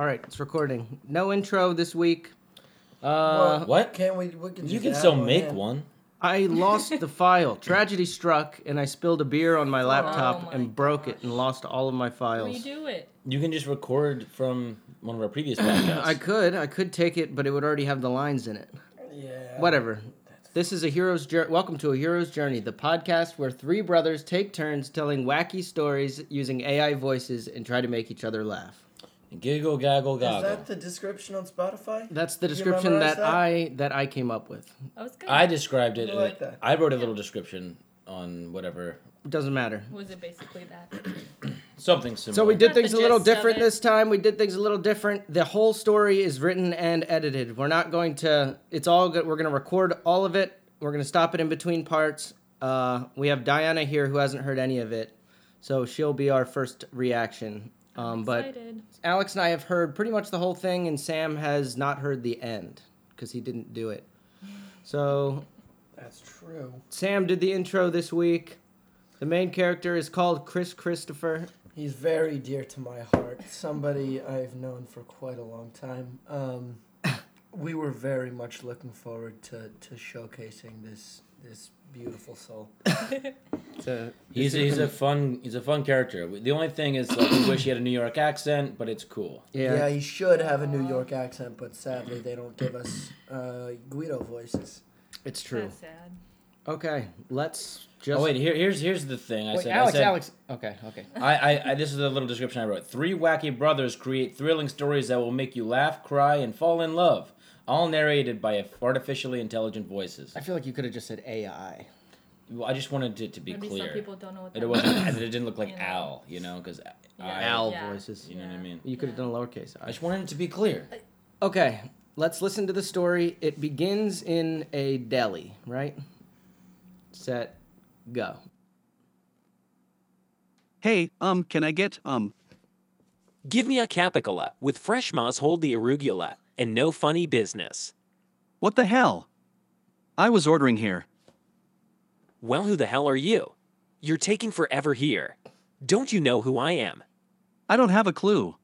All right, it's recording. No intro this week. Uh, What? Can we? we can You just can add still one make in. one. I lost the file. Tragedy struck, and I spilled a beer on my laptop my and broke it and lost all of my files. Redo it. You can just record from one of our previous podcasts. I could, I could take it, but it would already have the lines in it. Yeah. Whatever. This is a hero's journey. Welcome to a hero's journey, the podcast where three brothers take turns telling wacky stories using AI voices and try to make each other laugh. Giggle, gaggle, goggle. Is goggle. that the description on Spotify? That's the You description that, that? I that I came up with. That was good. I described it. I like that. I wrote a little description on whatever. It doesn't matter. was it basically that? Something similar. So we did Got things a little different this time. We did things a little different. The whole story is written and edited. We're not going to. It's all good. We're going to record all of it. We're going to stop it in between parts. Uh, we have Diana here who hasn't heard any of it, so she'll be our first reaction. Um, but Excited. Alex and I have heard pretty much the whole thing, and Sam has not heard the end because he didn't do it. So That's true. Sam did the intro this week. The main character is called Chris Christopher. He's very dear to my heart. Somebody I've known for quite a long time. Um, we were very much looking forward to, to showcasing this this beautiful soul. It's a- He's he's a fun he's a fun character. The only thing is like we wish he had a New York accent, but it's cool. Yeah. yeah. he should have a New York accent, but sadly they don't give us uh, Guido voices. It's true. That's sad. Okay, let's just. Oh wait, here, here's here's the thing. I Wait, said. Alex, I said, Alex. Okay, okay. I, I, I this is a little description I wrote. Three wacky brothers create thrilling stories that will make you laugh, cry, and fall in love. All narrated by artificially intelligent voices. I feel like you could have just said AI. Well, I just wanted it to be Maybe clear. some people don't know what That that it wasn't. and it didn't look like You know. Al, you know, because I. Al Yeah. voices. You know what I mean? You could have done a lowercase I i. just wanted it to be clear. Okay, let's listen to the story. It begins in a deli, right? Set, go. Hey, um, can I get, um, Give me a capicola with fresh mozz hold the arugula and no funny business. what the hell? I was ordering here. Well, who the hell are you? You're taking forever here. Don't you know who I am? I don't have a clue.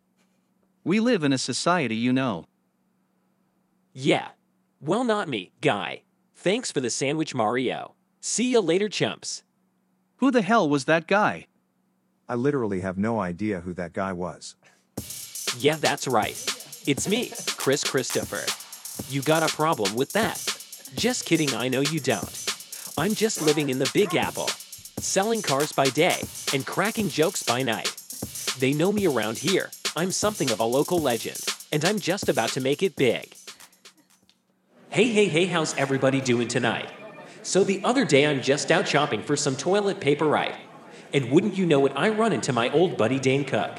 We live in a society, you know. Yeah. Well, not me, guy. Thanks for the sandwich, Mario. See ya later, chumps. Who the hell was that guy? I literally have no idea who that guy was. Yeah, that's right. It's me, Chris Christopher. You got a problem with that? Just kidding, I know you don't. I'm just living in the Big Apple, selling cars by day and cracking jokes by night. They know me around here. I'm something of a local legend, and I'm just about to make it big. Hey, hey, hey, how's everybody doing tonight? So the other day I'm just out shopping for some toilet paper right. And wouldn't you know it, I run into my old buddy Dane Cook.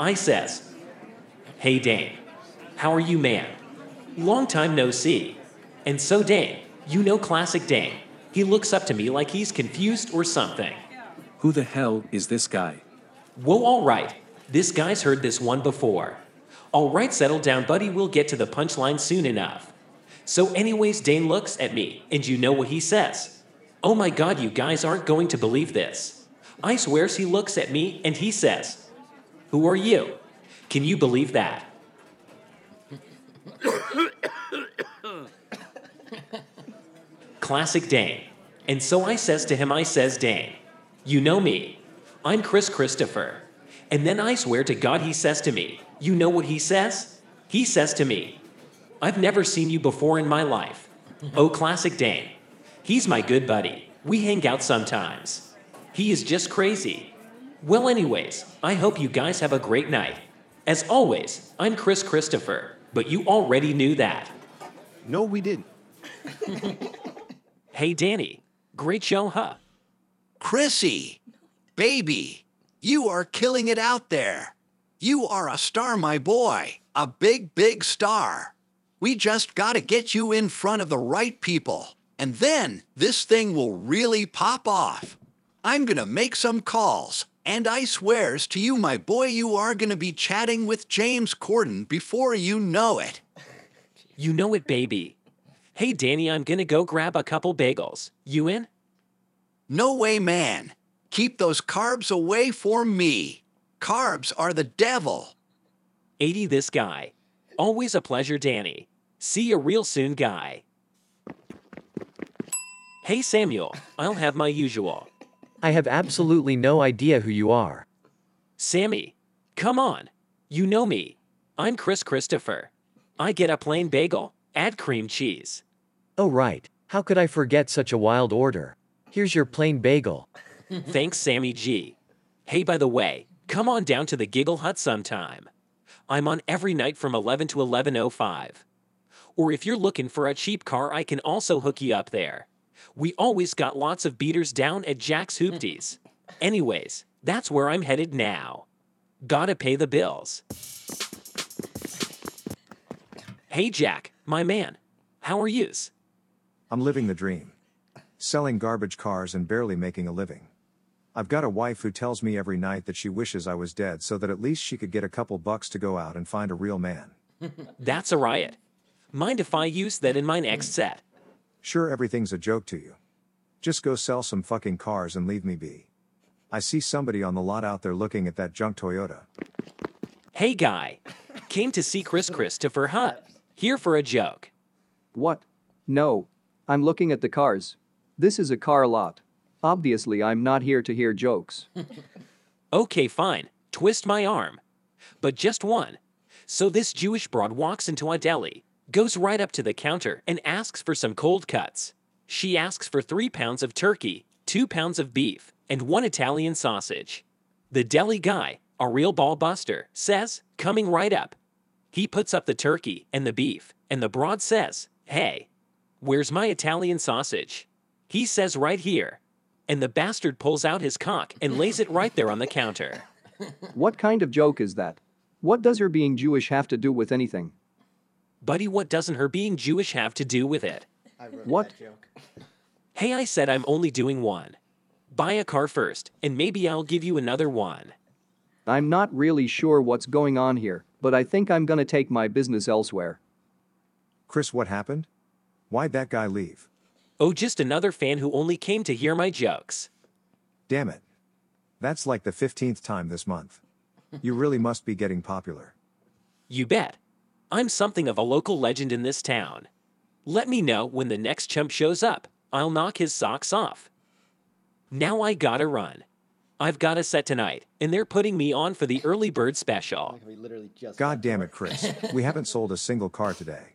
I says, Hey Dane, how are you, man? Long time no see. And so, Dane, you know classic Dane. He looks up to me like he's confused or something. Who the hell is this guy? Whoa, all right. This guy's heard this one before. All right, settle down, buddy. We'll get to the punchline soon enough. So, anyways, Dane looks at me, and you know what he says. Oh my god, you guys aren't going to believe this. I swears he looks at me and he says, Who are you? Can you believe that? Classic Dane. And so I says to him, I says, Dane, you know me. I'm Chris Christopher. And then I swear to God, he says to me, You know what he says? He says to me, I've never seen you before in my life. Oh, classic Dane. He's my good buddy. We hang out sometimes. He is just crazy. Well, anyways, I hope you guys have a great night. As always, I'm Chris Christopher, but you already knew that. No, we didn't. Hey, Danny. Great show, huh? Chrissy, baby, you are killing it out there. You are a star, my boy. A big, big star. We just gotta get you in front of the right people. And then this thing will really pop off. I'm gonna make some calls. And I swears to you, my boy, you are gonna be chatting with James Corden before you know it. You know it, baby. Hey, Danny, I'm gonna go grab a couple bagels. You in? No way, man. Keep those carbs away for me. Carbs are the devil. 80 this guy. Always a pleasure, Danny. See you real soon, guy. Hey, Samuel, I'll have my usual. I have absolutely no idea who you are. Sammy, come on. You know me. I'm Chris Christopher. I get a plain bagel, add cream cheese. Oh, right. How could I forget such a wild order? Here's your plain bagel. Thanks, Sammy G. Hey, by the way, come on down to the Giggle Hut sometime. I'm on every night from 11 to 11:05. Or if you're looking for a cheap car, I can also hook you up there. We always got lots of beaters down at Jack's Hoopties. Hmm. Anyways, that's where I'm headed now. Gotta pay the bills. Hey Jack, my man. How are yous? I'm living the dream. Selling garbage cars and barely making a living. I've got a wife who tells me every night that she wishes I was dead so that at least she could get a couple bucks to go out and find a real man. That's a riot. Mind if I use that in my next set? Sure, everything's a joke to you. Just go sell some fucking cars and leave me be. I see somebody on the lot out there looking at that junk Toyota. Hey guy, came to see Chris Christopher Hut. Here for a joke. What? No. I'm looking at the cars. This is a car lot. Obviously, I'm not here to hear jokes. Okay, fine. Twist my arm. But just one. So this Jewish broad walks into a deli, goes right up to the counter, and asks for some cold cuts. She asks for three pounds of turkey, two pounds of beef, and one Italian sausage. The deli guy, a real ball buster, says, coming right up. He puts up the turkey and the beef, and the broad says, Hey, where's my Italian sausage? He says right here. And the bastard pulls out his cock and lays it right there on the counter. What kind of joke is that? What does her being Jewish have to do with anything? Buddy, what doesn't her being Jewish have to do with it? What? Hey, I said I'm only doing one. Buy a car first, and maybe I'll give you another one. I'm not really sure what's going on here, but I think I'm gonna take my business elsewhere. Chris, what happened? Why'd that guy leave? Oh, just another fan who only came to hear my jokes. Damn it. That's like the 15th time this month. You really must be getting popular. You bet. I'm something of a local legend in this town. Let me know when the next chump shows up. I'll knock his socks off. Now I gotta run. I've got a set tonight, and they're putting me on for the early bird special. We. God damn it, Chris. We haven't sold a single car today.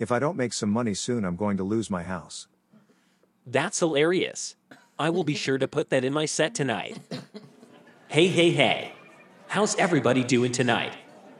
If I don't make some money soon, I'm going to lose my house. That's hilarious. I will be sure to put that in my set tonight. Hey, hey, hey. How's everybody doing tonight?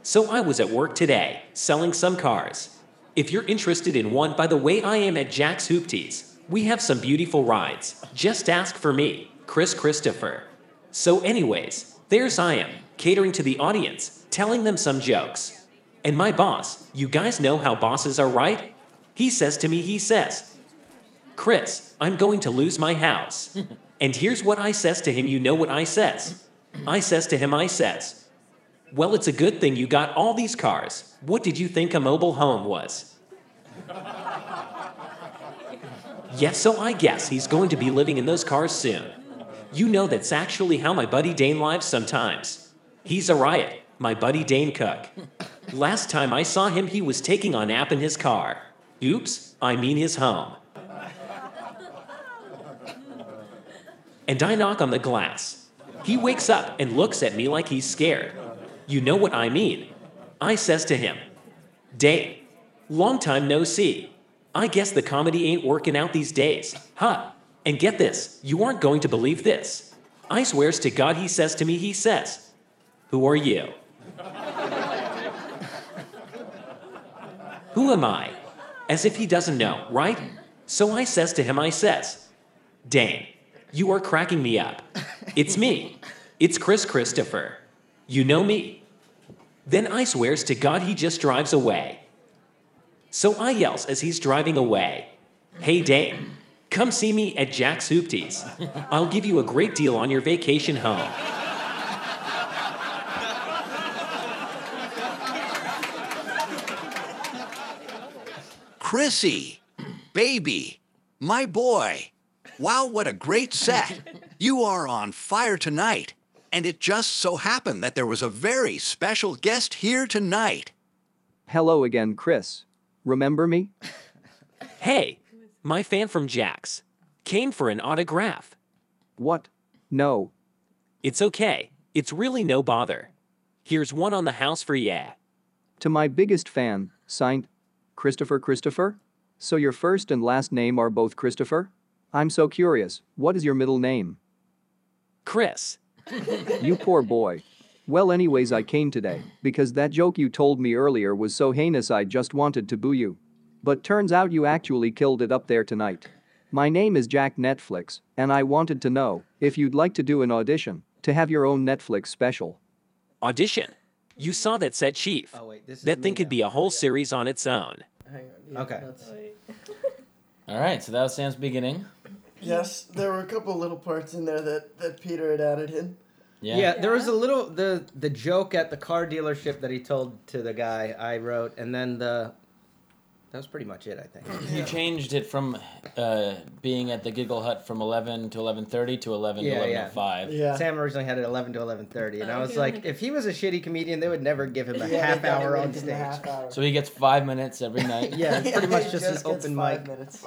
So I was at work today, selling some cars. If you're interested in one, by the way, I am at Jack's Hoopties. We have some beautiful rides. Just ask for me, Chris Christopher. So, anyways, there's I am, catering to the audience, telling them some jokes. And my boss, you guys know how bosses are, right? He says to me, he says, Chris, I'm going to lose my house. and here's what I says to him, you know what I says? I says to him, I says, Well, it's a good thing you got all these cars. What did you think a mobile home was? yes, so I guess he's going to be living in those cars soon. You know that's actually how my buddy Dane lives sometimes. He's a riot, my buddy Dane Cook. Last time I saw him, he was taking a nap in his car. Oops, I mean his home. and I knock on the glass. He wakes up and looks at me like he's scared. You know what I mean. I says to him, Dave, long time no see. I guess the comedy ain't working out these days. Huh. And get this, you aren't going to believe this. I swears to God, he says to me, he says, Who are you? Who am I? As if he doesn't know, right? So I says to him, I says, Dane, you are cracking me up. It's me. It's Chris Christopher. You know me. Then I swears to God he just drives away. So I yells as he's driving away, Hey Dane, come see me at Jack's Hoopties. I'll give you a great deal on your vacation home. Chrissy, baby, my boy. Wow, what a great set. You are on fire tonight. And it just so happened that there was a very special guest here tonight. Hello again, Chris. Remember me? Hey, my fan from Jack's. Came for an autograph. What? No. It's okay. It's really no bother. Here's one on the house for ya. To my biggest fan, signed Christopher Christopher? So your first and last name are both Christopher? I'm so curious. What is your middle name? Chris. You poor boy. Well, anyways, I came today because that joke you told me earlier was so heinous I just wanted to boo you. But turns out you actually killed it up there tonight. My name is Jack Netflix, and I wanted to know if you'd like to do an audition to have your own Netflix special. Audition. You saw that set, Chief. Oh wait, this is That thing me could be a whole series on its own. Hang on. yeah, Okay. that's- All right, so that was Sam's beginning. Yes, there were a couple little parts in there that, that Peter had added in. Yeah. Yeah. there was a little the the joke at the car dealership that he told to the guy I wrote, and then the that was pretty much it, I think. You changed it from uh, being at the Giggle Hut from 11 to 11:30 to 11 Yeah, to yeah. 11:05. Yeah. Sam originally had it eleven to eleven thirty, and Oh, I was like, okay. if he was a shitty comedian, they would never give him a Yeah, half hour on stage. half hour. So he gets five minutes every night. Yeah, it's pretty much He just an gets open five mic. Minutes.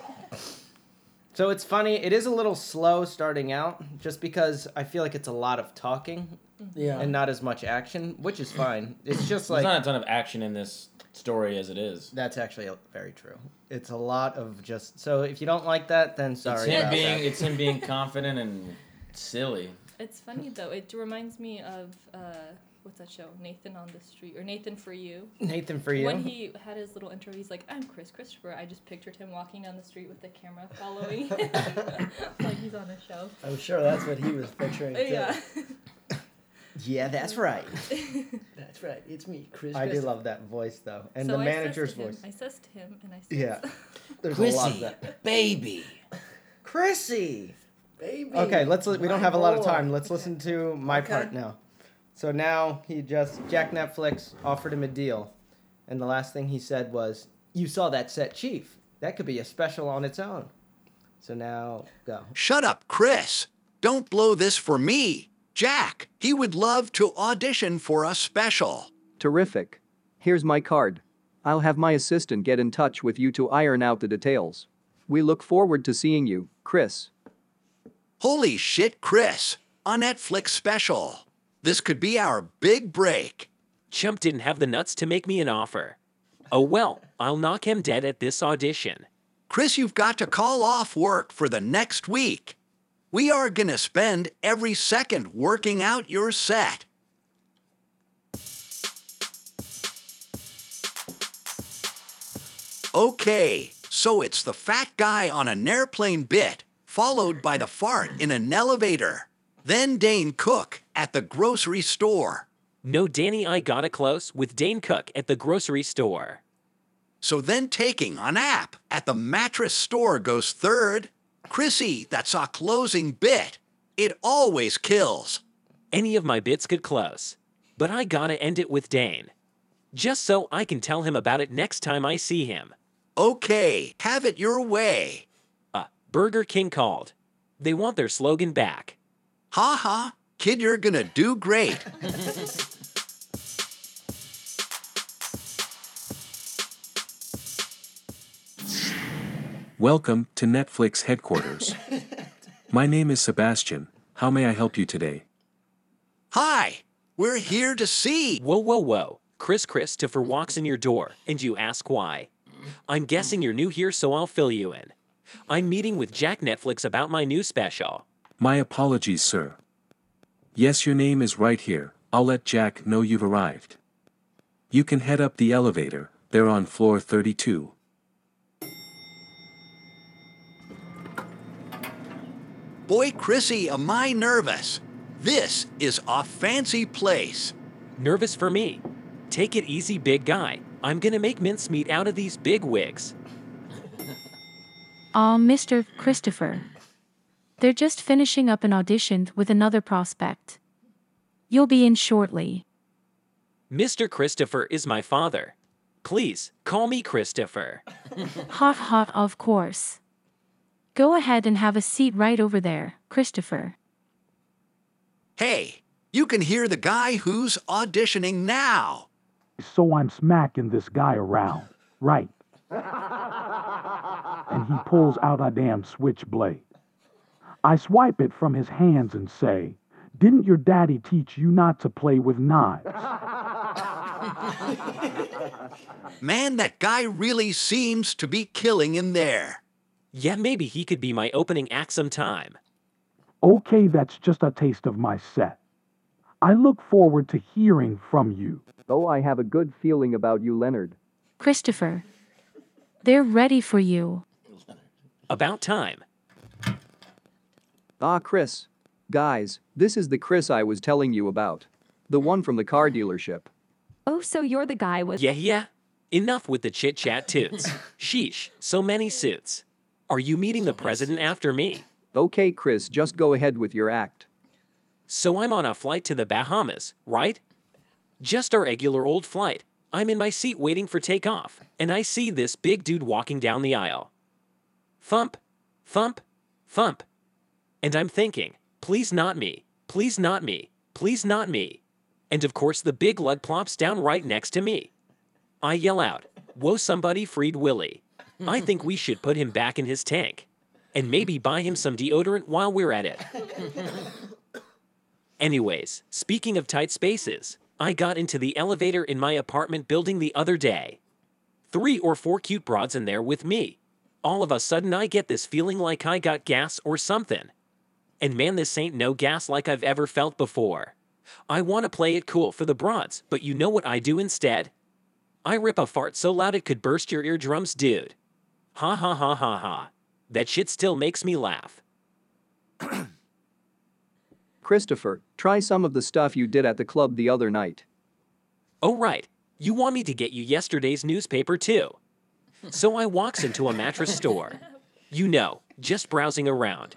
So it's funny. It is a little slow starting out, just because I feel like it's a lot of talking Yeah. and not as much action, which is fine. It's just There's like not a ton of action in this story as it is. that's actually very true. It's a lot of just. So if you don't like that, then It's sorry. him about being that. it's him being confident and silly. It's funny though. It reminds me of uh, what's that show? Nathan on the Street or Nathan for You. Nathan for you. When he had his little intro, he's like, "I'm Chris Christopher." I just pictured him walking down the street with the camera following, like he's on a show. I'm sure that's what he was picturing. Too. Yeah. yeah, that's right. That's right. It's me, Chris. I do love that voice though, and so the I manager's to him, voice. I says to him, and I says, Yeah, there's a lot of that. baby. Chrissy. Baby. Okay, let's. li- We don't have a lot of time. Let's listen to my Okay. part now. So now he just Jack Netflix offered him a deal, and the last thing he said was, "You saw that set, Chief. That could be a special on its own." So now go. Shut up, Chris. Don't blow this for me. Jack, he would love to audition for a special. Terrific. Here's my card. I'll have my assistant get in touch with you to iron out the details. We look forward to seeing you, Chris. Holy shit, Chris. A Netflix special. This could be our big break. Chump didn't have the nuts to make me an offer. Oh well, I'll knock him dead at this audition. Chris, you've got to call off work for the next week. We are going to spend every second working out your set. Okay, so it's the fat guy on an airplane bit, followed by the fart in an elevator. Then Dane Cook at the grocery store. No, Danny, I got it close with Dane Cook at the grocery store. So then taking a nap at the mattress store goes third. Chrissy, that's a closing bit. It always kills. Any of my bits could close, but I gotta end it with Dane. Just so I can tell him about it next time I see him. Okay, have it your way. Uh, Burger King called. They want their slogan back. Ha ha, kid, you're gonna do great. Welcome to Netflix headquarters. My name is Sebastian. How may I help you today? Hi, we're here to see. Whoa, whoa, whoa. Chris Christopher walks in your door, and you ask why. I'm guessing you're new here, so I'll fill you in. I'm meeting with Jack Netflix about my new special. My apologies, sir. Yes, your name is right here. I'll let Jack know you've arrived. You can head up the elevator, they're on floor 32. Boy, Chrissy, am I nervous. This is a fancy place. Nervous for me. Take it easy, big guy. I'm gonna make mincemeat out of these big wigs. Aw, Mr. Christopher. They're just finishing up an audition with another prospect. You'll be in shortly. Mr. Christopher is my father. Please, call me Christopher. Hot, hot, of course. Go ahead and have a seat right over there, Christopher. Hey, You can hear the guy who's auditioning now. So I'm smacking this guy around, right? and he pulls out a damn switchblade. I swipe it from his hands and say, Didn't your daddy teach you not to play with knives? Man, that guy really seems to be killing in there. Yeah, maybe he could be my opening act sometime. Okay, that's just a taste of my set. I look forward to hearing from you. Oh, I have a good feeling about you, Leonard. Christopher. They're ready for you. About time. Ah, Chris. Guys, this is the Chris I was telling you about. The one from the car dealership. Oh, so you're the guy with. Yeah, yeah. Enough with the chit chat toots. Sheesh, so many suits. Are you meeting the president after me? Okay, Chris, just go ahead with your act. So I'm on a flight to the Bahamas, right? Just our regular old flight. I'm in my seat waiting for takeoff, and I see this big dude walking down the aisle. Thump, thump, thump. And I'm thinking, please not me, please not me, please not me. And of course, the big lug plops down right next to me. I yell out, Whoa, somebody freed Willie. I think we should put him back in his tank. And maybe buy him some deodorant while we're at it. Anyways, speaking of tight spaces, I got into the elevator in my apartment building the other day. Three or four cute broads in there with me. All of a sudden, I get this feeling like I got gas or something. And man, this ain't no gas like I've ever felt before. I want to play it cool for the broads, but you know what I do instead? I rip a fart so loud it could burst your eardrums, dude. Ha ha ha ha ha. That shit still makes me laugh. Christopher, try some of the stuff you did at the club the other night. Oh, right. You want me to get you yesterday's newspaper, too. So I walks into a mattress store. You know, just browsing around.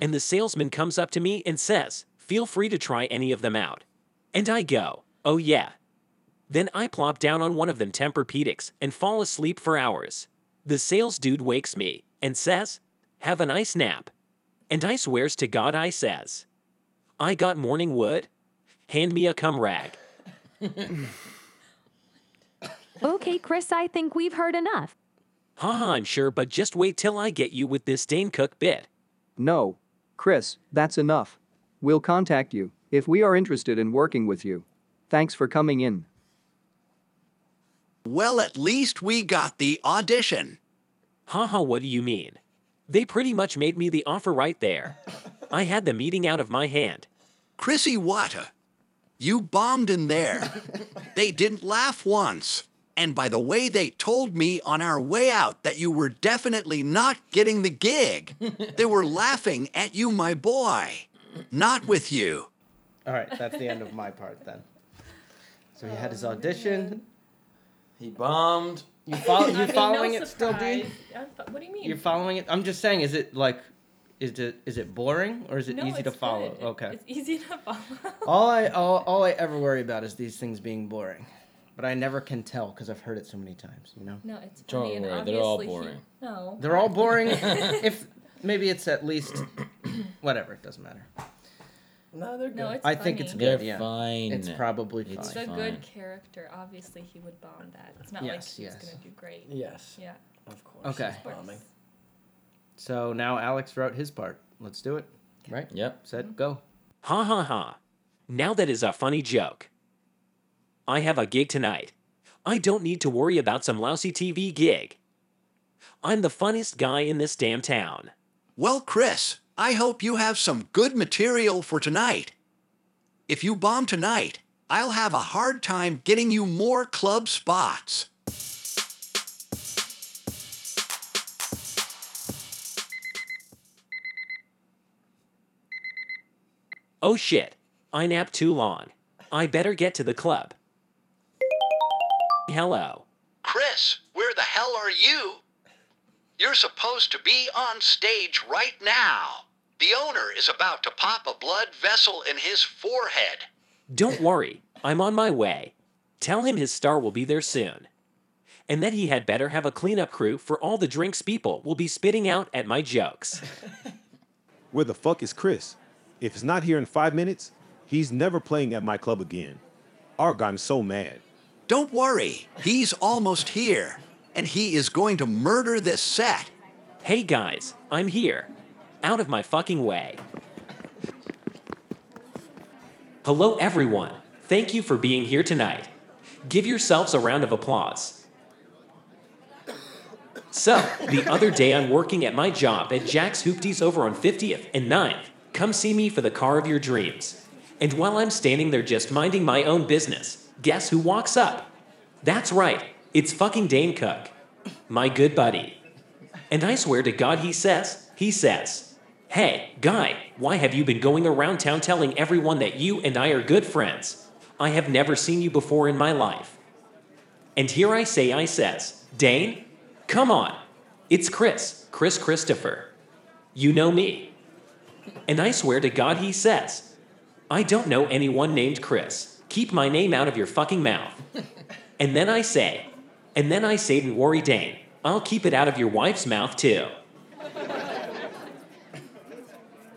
And the salesman comes up to me and says, Feel free to try any of them out. And I go, Oh, yeah. Then I plop down on one of them Tempur-Pedics and fall asleep for hours. The sales dude wakes me and says, Have a nice nap. And I swears to God I says, I got morning wood. Hand me a cum rag. Okay, Chris, I think we've heard enough. Haha, I'm sure, but just wait till I get you with this Dane Cook bit. No. Chris, that's enough. We'll contact you if we are interested in working with you. Thanks for coming in. Well, at least we got the audition. Haha, what do you mean? They pretty much made me the offer right there. I had the meeting out of my hand. Chrissy Wata, you bombed in there. they didn't laugh once. And by the way they told me on our way out that you were definitely not getting the gig, they were laughing at you, my boy. Not with you. All right, that's the end of my part then. So he had his audition. He bombed. You follow? I You mean, following no it still, D? surprise. I'm fo- What do you mean? You're following it. I'm just saying. Is it like, is it is it boring or is it No, easy to follow? good. Okay. It's easy to follow. all I all, all I ever worry about is these things being boring, but I never can tell because I've heard it so many times. You know. No, it's Don't and worry, they're all obviously he- boring. no. They're all boring. if maybe it's at least whatever. It doesn't matter. No, they're good. No, it's I think it's funny. good. They're yeah. fine. It's probably It's It's a fine. good character. Obviously, he would bomb that. It's not like Yes, he was yes. gonna do great. Yes, Yeah. of course. Okay. It's bombing. So now Alex wrote his part. Let's do it. Right. Yep. Set. Mm-hmm. Go. Ha ha ha. Now that is a funny joke. I have a gig tonight. I don't need to worry about some lousy TV gig. I'm the funniest guy in this damn town. Well, Chris, I hope you have some good material for tonight. If you bomb tonight, I'll have a hard time getting you more club spots. Oh shit. I napped too long. I better get to the club. Hello. Chris, where the hell are you? You're supposed to be on stage right now. The owner is about to pop a blood vessel in his forehead. Don't worry. I'm on my way. Tell him his star will be there soon. And that he had better have a cleanup crew for all the drinks people will be spitting out at my jokes. Where the fuck is Chris? If it's not here in five minutes, He's never playing at my club again. Art got him so mad. Don't worry, he's almost here, and he is going to murder this set. Hey guys, I'm here. Out of my fucking way. Hello everyone. Thank you for being here tonight. Give yourselves a round of applause. So, the other day I'm working at my job at Jack's Hoopties over on 50th and 9th. Come see me for the car of your dreams. And while I'm standing there just minding my own business, guess who walks up? That's right, it's fucking Dane Cook, my good buddy. And I swear to God, he says, he says, Hey, guy, why have you been going around town telling everyone that you and I are good friends? I have never seen you before in my life. And here I say, I says, Dane, come on. It's Chris, Chris Christopher. You know me. And I swear to God, he says, I don't know anyone named Chris. Keep my name out of your fucking mouth. And then I say, and then I say, don't worry, Dane. I'll keep it out of your wife's mouth too.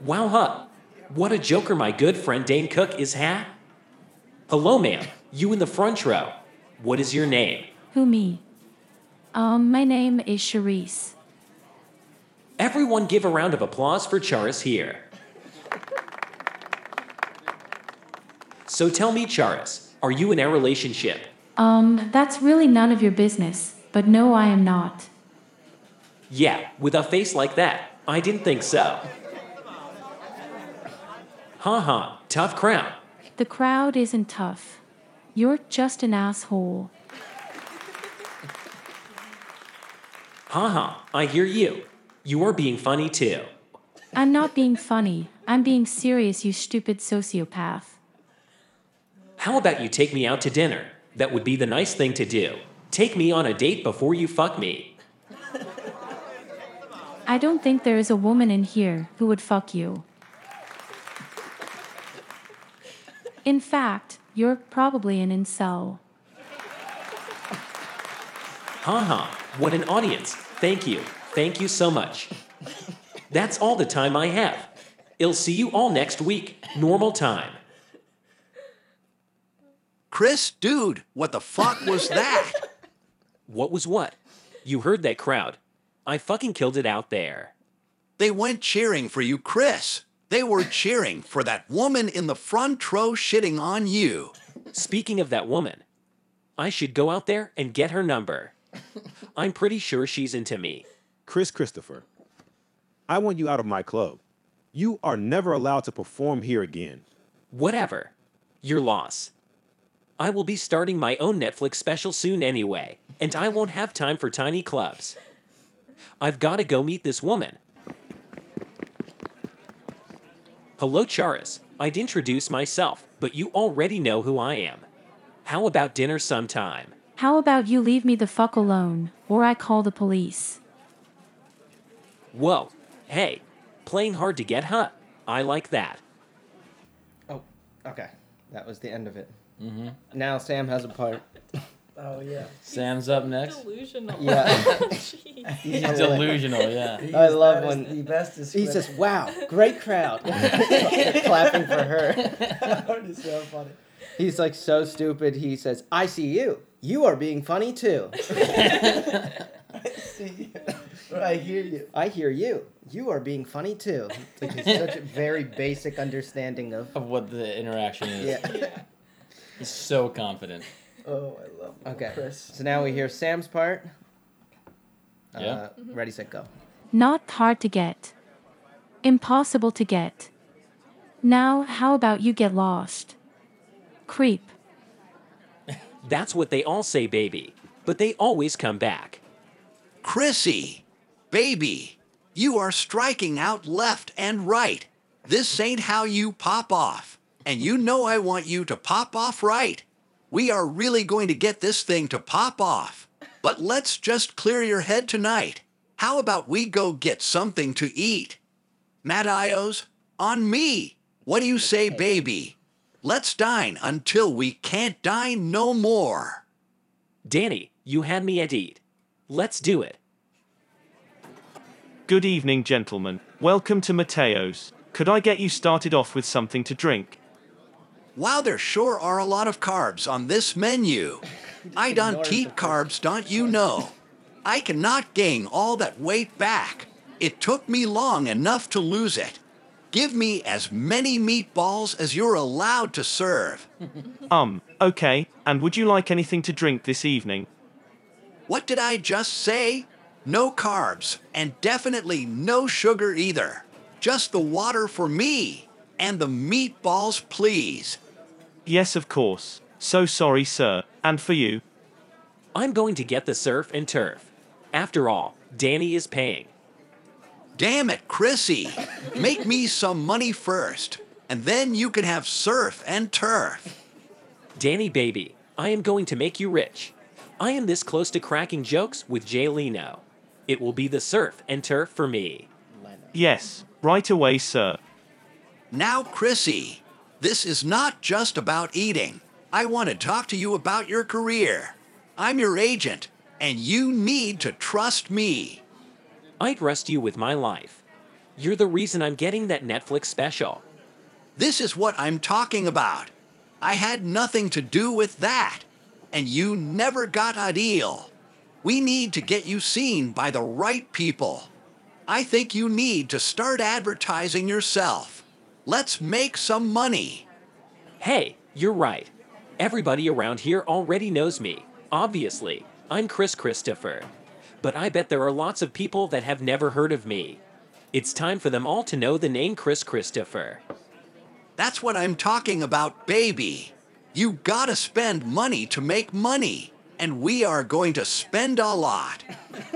Wow, huh? What a joker my good friend Dane Cook is, ha? Hello, ma'am. You in the front row. What is your name? Who me? Um, my name is Charisse. Everyone give a round of applause for Charis here. So tell me, Charis, are you in a relationship? Um, that's really none of your business, but no, I am not. Yeah, with a face like that, I didn't think so. Ha ha, tough crowd. The crowd isn't tough. You're just an asshole. Ha ha, I hear you. You are being funny too. I'm not being funny. I'm being serious, you stupid sociopath. How about you take me out to dinner? That would be the nice thing to do. Take me on a date before you fuck me. I don't think there is a woman in here who would fuck you. In fact, you're probably an incel. Ha ha, what an audience. Thank you. Thank you so much. That's all the time I have. I'll see you all next week, normal time. Chris, dude, what the fuck was that? What was what? You heard that crowd. I fucking killed it out there. They went cheering for you, Chris. They were cheering for that woman in the front row shitting on you. Speaking of that woman, I should go out there and get her number. I'm pretty sure she's into me. Chris Christopher, I want you out of my club. You are never allowed to perform here again. Whatever. Your loss. I will be starting my own Netflix special soon anyway, and I won't have time for tiny clubs. I've got to go meet this woman. Hello, Charis. I'd introduce myself, but you already know who I am. How about dinner sometime? How about you leave me the fuck alone, or I call the police? Whoa. Hey, playing hard to get, huh? I like that. Oh, okay. That was the end of it. Mm-hmm. Now Sam has a part. Oh yeah. Sam's up next. Delusional. Yeah. Jeez. He's delusional, yeah. He's I love that is when the best he says, "Wow, great crowd," clapping for her. That is so funny. He's like so stupid. He says, "I see you. You are being funny too." I See, you. I hear you. I hear you. You are being funny too. It's like he's such a very basic understanding of. Of what the interaction is. Yeah. He's so confident. Oh, I love Okay. Chris. So now we hear Sam's part. Yeah. Uh, ready, set, go. Not hard to get. Impossible to get. Now, how about you get lost? Creep. That's what they all say, baby. But they always come back. Chrissy, baby, you are striking out left and right. This ain't how you pop off. And you know I want you to pop off right. We are really going to get this thing to pop off. But let's just clear your head tonight. How about we go get something to eat? Mateo's, on me. What do you say, baby? Let's dine until we can't dine no more. Danny, you had me at eat. Let's do it. Good evening, gentlemen. Welcome to Mateo's. Could I get you started off with something to drink? Wow, there sure are a lot of carbs on this menu. I don't eat carbs, don't you know? I cannot gain all that weight back. It took me long enough to lose it. Give me as many meatballs as you're allowed to serve. Um, okay, and would you like anything to drink this evening? What did I just say? No carbs, and definitely no sugar either. Just the water for me. And the meatballs, please. Yes, of course. So sorry, sir. And for you? I'm going to get the surf and turf. After all, Danny is paying. Damn it, Chrissy. Make me some money first, and then you can have surf and turf. Danny baby, I am going to make you rich. I am this close to cracking jokes with Jay Leno. It will be the surf and turf for me. Yes, right away, sir. Now, Chrissy, this is not just about eating. I want to talk to you about your career. I'm your agent, and you need to trust me. I'd trust you with my life. You're the reason I'm getting that Netflix special. This is what I'm talking about. I had nothing to do with that, and you never got a deal. We need to get you seen by the right people. I think you need to start advertising yourself. Let's make some money. Hey, you're right. Everybody around here already knows me. Obviously, I'm Chris Christopher. But I bet there are lots of people that have never heard of me. It's time for them all to know the name Chris Christopher. That's what I'm talking about, baby. You gotta spend money to make money, and we are going to spend a lot.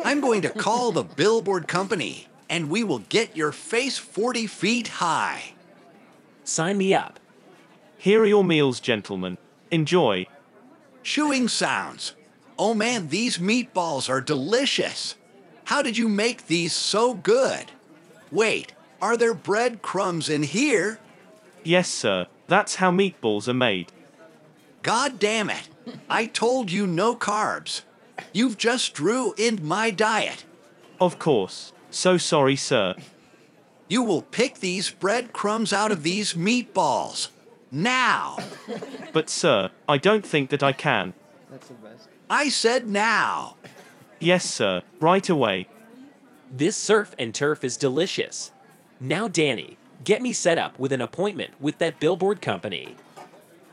I'm going to call the billboard company, and we will get your face 40 feet high. Sign me up. Here are your meals, gentlemen. Enjoy. Chewing sounds. Oh man, these meatballs are delicious. How did you make these so good? Wait, are there breadcrumbs in here? Yes, sir. That's how meatballs are made. God damn it. I told you no carbs. You've just ruined my diet. Of course. So sorry, sir. You will pick these breadcrumbs out of these meatballs. Now. But, sir, I don't think that I can. That's the best. I said now. Yes, sir. Right away. This surf and turf is delicious. Now, Danny, get me set up with an appointment with that billboard company.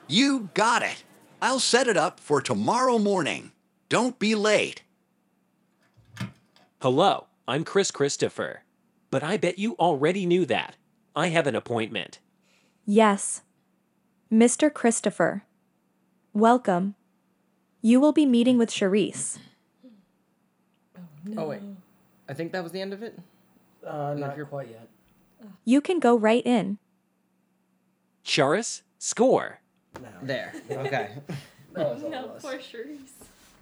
You got it. I'll set it up for tomorrow morning. Don't be late. Hello, I'm Chris Christopher. But I bet you already knew that. I have an appointment. Yes. Mr. Christopher. Welcome. You will be meeting with Charisse. Oh wait, I think that was the end of it. Uh, not here quite yet. You can go right in. Charis, score. There. Okay. no, poor Charisse.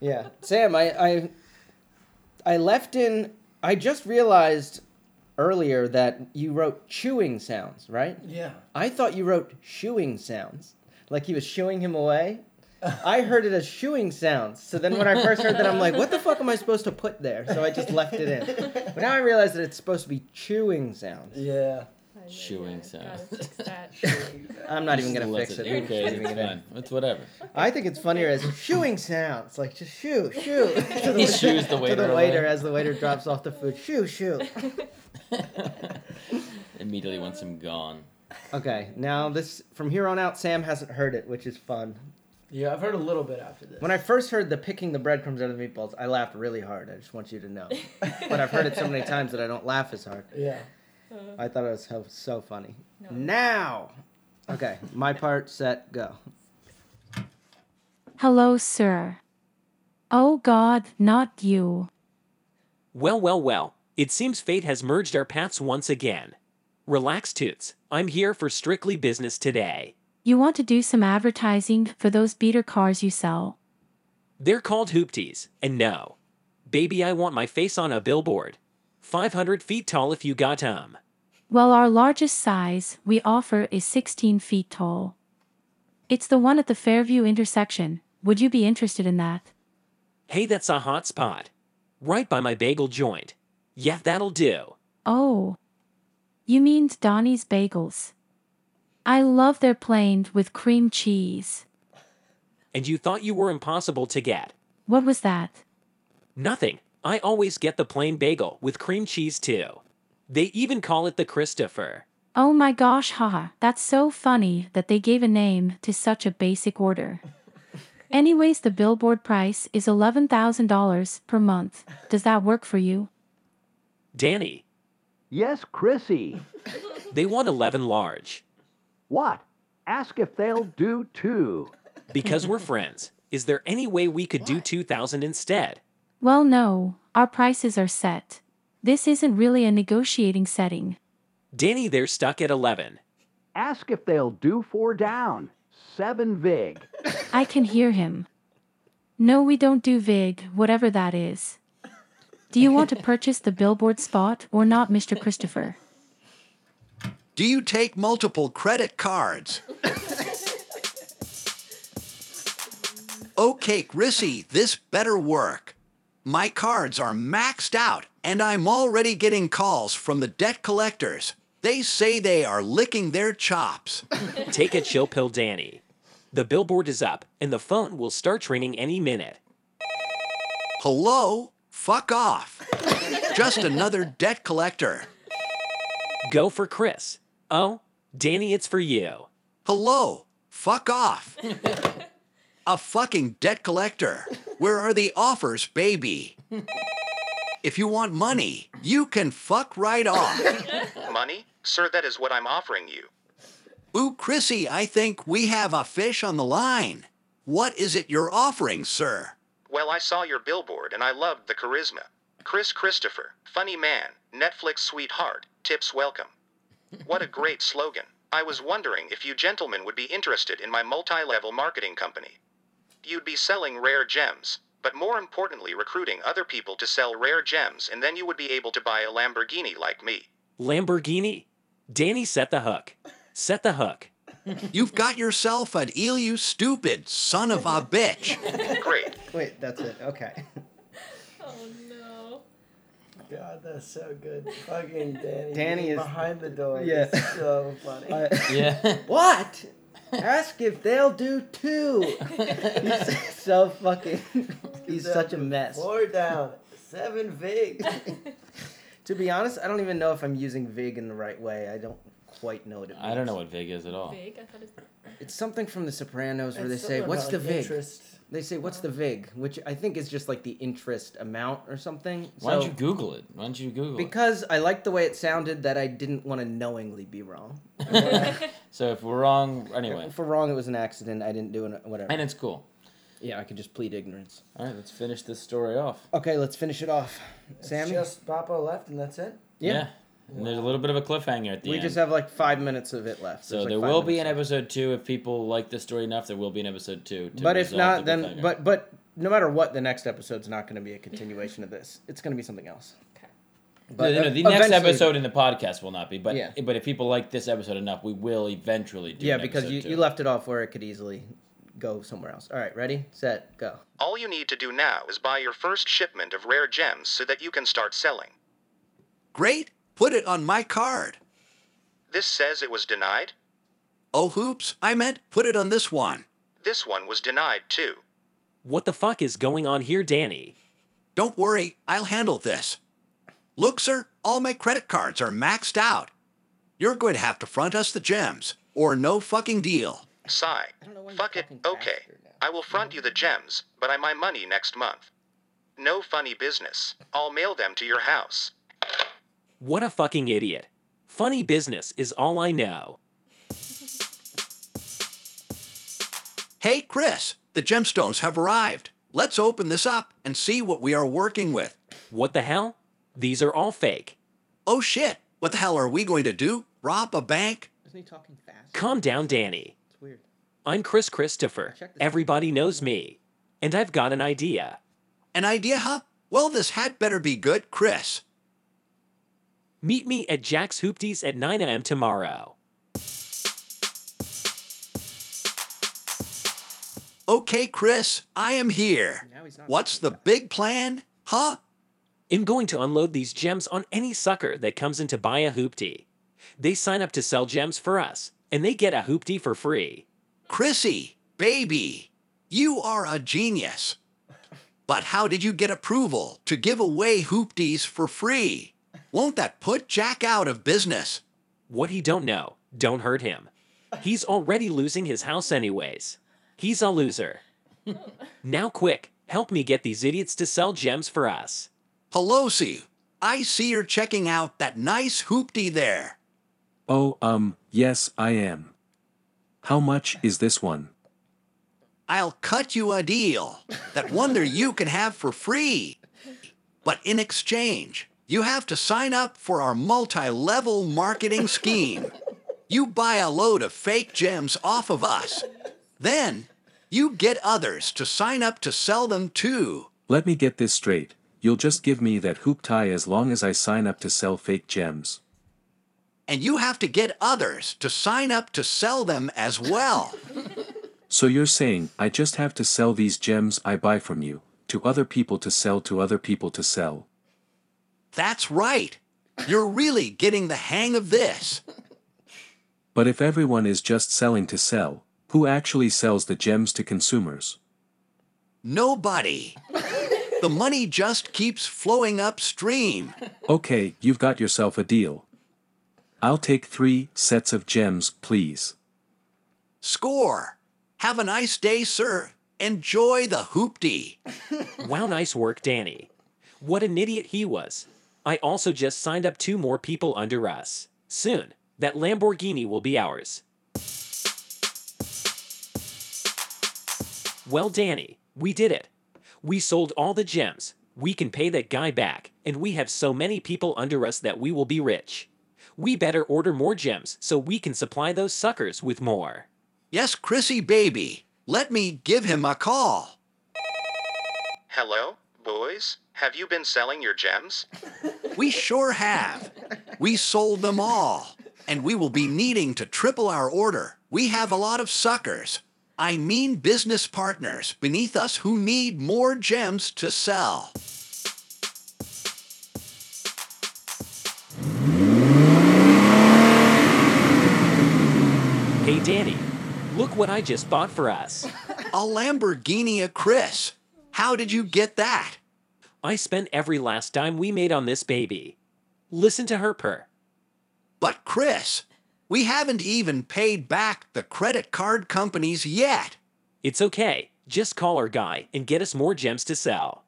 Yeah, Sam, I, I, I left in. I just realized earlier that you wrote chewing sounds, right? Yeah. I thought you wrote shooing sounds, like he was shooing him away. I heard it as shooing sounds. So then when I first heard that, I'm like, what the fuck am I supposed to put there? So I just left it in. But now I realize that it's supposed to be chewing sounds. Yeah. Chewing sound. I'm not even gonna let fix it- it. who cares? Leaving It's fine. It's whatever. I think it's funnier as shooing sounds, like just shoo, shoo. to He shoos the to waiter the waiter away. as the waiter drops off the food. Shoo, shoo. Immediately wants him gone. Okay, now this from here on out, Sam hasn't heard it, which is fun. Yeah, I've heard a little bit after this. When I first heard the picking the breadcrumbs out of the meatballs, I laughed really hard. I just want you to know. but I've heard it so many times that I don't laugh as hard. Yeah. Uh-huh. I thought it was so, so funny. Now, okay, my part, set, go. Hello, sir. Oh God, not you. Well, well, well. It seems fate has merged our paths once again. Relax, Toots. I'm here for strictly business today. You want to do some advertising for those beater cars you sell. They're called hoopties, and no. Baby, I want my face on a billboard. 500 feet tall if you got 'em. Well, our largest size we offer is 16 feet tall. It's the one at the Fairview intersection. Would you be interested in that? Hey, that's a hot spot. Right by my bagel joint. Yeah, that'll do. Oh. You mean Donnie's Bagels. I love their plain with cream cheese. And you thought you were impossible to get. What was that? Nothing. I always get the plain bagel with cream cheese too. They even call it the Christopher. Oh my gosh, haha, that's so funny that they gave a name to such a basic order. Anyways, the billboard price is $11,000 per month. Does that work for you? Danny, Yes, Chrissy. they want 11 large. What? Ask if they'll do two. Because we're friends, is there any way we could do 2,000 instead? Well, no, our prices are set. This isn't really a negotiating setting. Danny, they're stuck at 11. Ask if they'll do four down. Seven vig. I can hear him. No, we don't do VIG, whatever that is. Do you want to purchase the billboard spot or not, Mr. Christopher? Do you take multiple credit cards? okay, Chrissy, this better work. My cards are maxed out, and I'm already getting calls from the debt collectors. They say they are licking their chops. Take a chill pill, Danny. The billboard is up, and the phone will start ringing any minute. Hello? Fuck off. Just another debt collector. Go for Chris. Oh, Danny, it's for you. Hello? Fuck off. A fucking debt collector. Where are the offers, baby? If you want money, you can fuck right off. Money? Sir, that is what I'm offering you. Ooh, Chrissy, I think we have a fish on the line. What is it you're offering, sir? Well, I saw your billboard and I loved the charisma. Chris Christopher, funny man, Netflix sweetheart, tips welcome. What a great slogan. I was wondering if you gentlemen would be interested in my multi level marketing company. You'd be selling rare gems, but more importantly, recruiting other people to sell rare gems, and then you would be able to buy a Lamborghini like me. Lamborghini. Danny, set the hook. Set the hook. You've got yourself an eel, you stupid son of a bitch. Great. Wait, that's it. Okay. Oh no. God, that's so good. Fucking Danny. Danny is- behind the door. Yeah. Yeah. so funny. I- what? Ask if they'll do two. He's so fucking. He's such a mess. Four down, seven vig. To be honest, I don't even know if I'm using VIG in the right way. I don't quite know what it means. I don't know what VIG is at all. Big. I thought it's. It's something from The Sopranos where It's they say, "What's the like, VIG?" interest. They say, "What's the VIG?" Which I think is just like the interest amount or something. Why don't So- you Google it? Why don't you Google it? Because I liked the way it sounded that I didn't want to knowingly be wrong. So if we're wrong, anyway. If we're wrong, it was an accident. I didn't do it. Whatever. And it's cool. Yeah, I could just plead ignorance. All right, let's finish this story off. Okay, let's finish it off. It's Sammy? just Papa left and that's it. Yeah. And there's a little bit of a cliffhanger at the we end. We just have like five minutes of it left. so There's, like, there five will be an minutes episode two if people like the story enough. There will be an episode two. to But if not, the then but but no matter what, the next episode's not going to be a continuation of this. It's going to be something else. No, no, no, the next episode in the podcast will not be. But Yeah. but if people like this episode enough, we will eventually do. Yeah, an because you, two. you left it off where it could easily go somewhere else. All right, ready, set, go. All you need to do now is buy your first shipment of rare gems so that you can start selling. Great. Put it on my card. This says it was denied. Oh, hoops. I meant put it on this one. This one was denied too. What the fuck is going on here, Danny? Don't worry, I'll handle this. Look, sir, all my credit cards are maxed out. You're going to have to front us the gems, or no fucking deal. Sigh. Fuck it. Okay. I will front you the gems, but I my money next month. No funny business. I'll mail them to your house. What a fucking idiot. Funny business is all I know. Hey, Chris, the gemstones have arrived. Let's open this up and see what we are working with. What the hell? These are all fake. Oh shit, what the hell are we going to do? Rob a bank? Isn't he talking fast? Calm down, Danny. It's weird. I'm Chris Christopher. Everybody knows me. And I've got an idea. An idea, huh? Well, this had better be good, Chris. Meet me at Jack's Hoopties at 9 a.m. tomorrow. Okay, Chris, I am here. What's the big plan? Huh? I'm going to unload these gems on any sucker that comes in to buy a hoopty. They sign up to sell gems for us, and they get a hoopty for free. Chrissy, baby, you are a genius. But how did you get approval to give away hoopties for free? Won't that put Jack out of business? What he don't know, don't hurt him. He's already losing his house anyways. He's a loser. now quick, help me get these idiots to sell gems for us. Pelosi, I see you're checking out that nice hoopty there. Oh, um, yes, I am. How much is this one? I'll cut you a deal that wonder you can have for free. But in exchange, you have to sign up for our multi level marketing scheme. You buy a load of fake gems off of us. Then, you get others to sign up to sell them too. Let me get this straight. You'll just give me that hoopty as long as I sign up to sell fake gems. And you have to get others to sign up to sell them as well. So you're saying I just have to sell these gems I buy from you to other people to sell to other people to sell. That's right. You're really getting the hang of this. But if everyone is just selling to sell, who actually sells the gems to consumers? Nobody. The money just keeps flowing upstream. Okay, you've got yourself a deal. I'll take three sets of gems, please. Score. Have a nice day, sir. Enjoy the hoopty. Wow, nice work, Danny. What an idiot he was. I also just signed up two more people under us. Soon, that Lamborghini will be ours. Well, Danny, we did it. We sold all the gems. We can pay that guy back, and we have so many people under us that we will be rich. We better order more gems so we can supply those suckers with more. Yes, Chrissy baby. Let me give him a call. Hello, boys? Have you been selling your gems? We sure have. We sold them all. And we will be needing to triple our order. We have a lot of suckers. I mean business partners beneath us who need more gems to sell. Hey, Danny, look what I just bought for us. A Lamborghini a Chris. How did you get that? I spent every last dime we made on this baby. Listen to her purr. But Chris, we haven't even paid back the credit card companies yet. It's okay. Just call our guy and get us more gems to sell.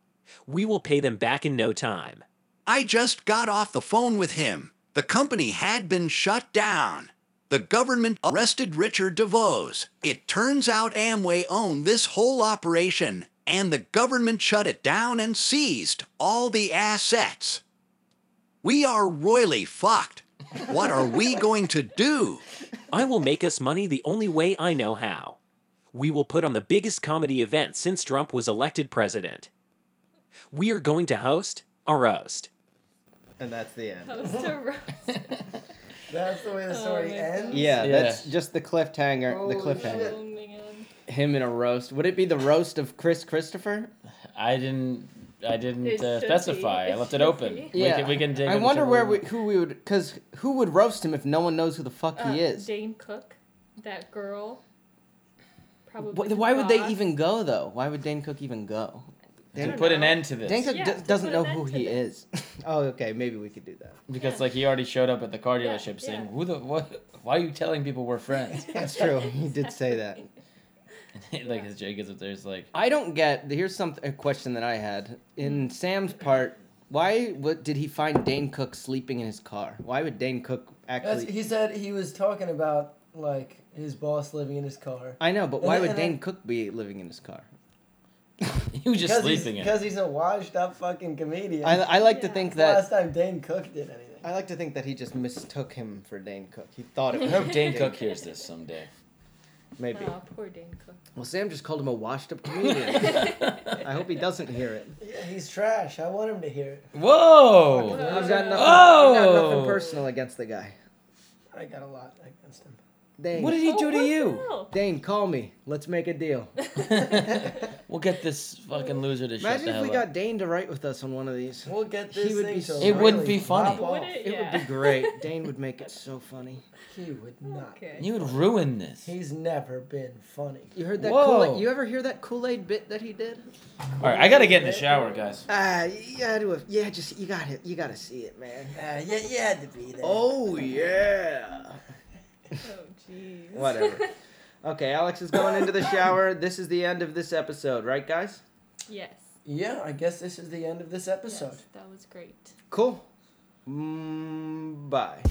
We will pay them back in no time. I just got off the phone with him. The company had been shut down. The government arrested Richard DeVos. It turns out Amway owned this whole operation, and the government shut it down and seized all the assets. We are royally fucked. What are we going to do? I will make us money the only way I know how. We will put on the biggest comedy event since Trump was elected president. We are going to host a roast. And that's the end. Host a roast. That's the way the Oh story my ends. Yeah, Yeah. that's just the cliffhanger. the cliffhanger. Oh man. Him in a roast. Would it be the roast of Chris Christopher? I didn't. I didn't uh, specify. be. I left it should open. be. We can, we can take. I wonder where we, who we would, because who would roast him if no one knows who the fuck Uh, he is? Dane Cook, that girl. Probably. Why, why would they even go though? Why would Dane Cook even go? To Dane, put an end to this. Dane Cook Yeah, d- doesn't know who he this. is. oh, okay, maybe we could do that. Because like he already showed up at the car Yeah, dealership saying, yeah. "Who the what? Why are you telling people we're friends?" That's true. He did say that. like his Jay gets up there, he's like, I don't get. Here's some a question that I had in Sam's part. Why what, did he find Dane Cook sleeping in his car? Why would Dane Cook That's, actually? he said he was talking about like his boss living in his car. I know, but And why then- would and Dane then- Cook be living in his car? he was just Because he's, sleeping in. it. because he's a washed up fucking comedian. I, I like to Yeah. think It's the last time Dane Cook did anything. I like to think that he just mistook him for Dane Cook. He thought it I was hope Dane Cook hears this someday. Maybe. Oh, poor Dane Cook. Well, Sam just called him a washed-up comedian. I hope he doesn't hear it. Yeah, he's trash. I want him to hear it. Whoa! I've got nothing, Oh! I've got nothing personal against the guy. I got a lot against him. Dane. What did he do to you? hell? Dane, call me. Let's make a deal. We'll get this fucking loser to shut Imagine the if hell we up. got Dane to write with us on one of these. We'll get He this would thing be to so- It wouldn't be funny. Would off. it? It would be great. Dane would make it so funny. He would not. Okay. You would ruin this. He's never been funny. You heard that Whoa. Kool-Aid? You ever hear that Kool-Aid bit that he did? All right, I gotta get in the shower, guys. Ah, you gotta do it. Yeah, just you got it. You gotta see it, man. Uh, yeah, you had to be there. Oh yeah. Jeez. Whatever. Okay, Alex is going into the shower. This is the end of this episode, right, guys? Yes. Yeah, I guess this is the end of this episode. Yes, that was great. Cool. Mm, bye.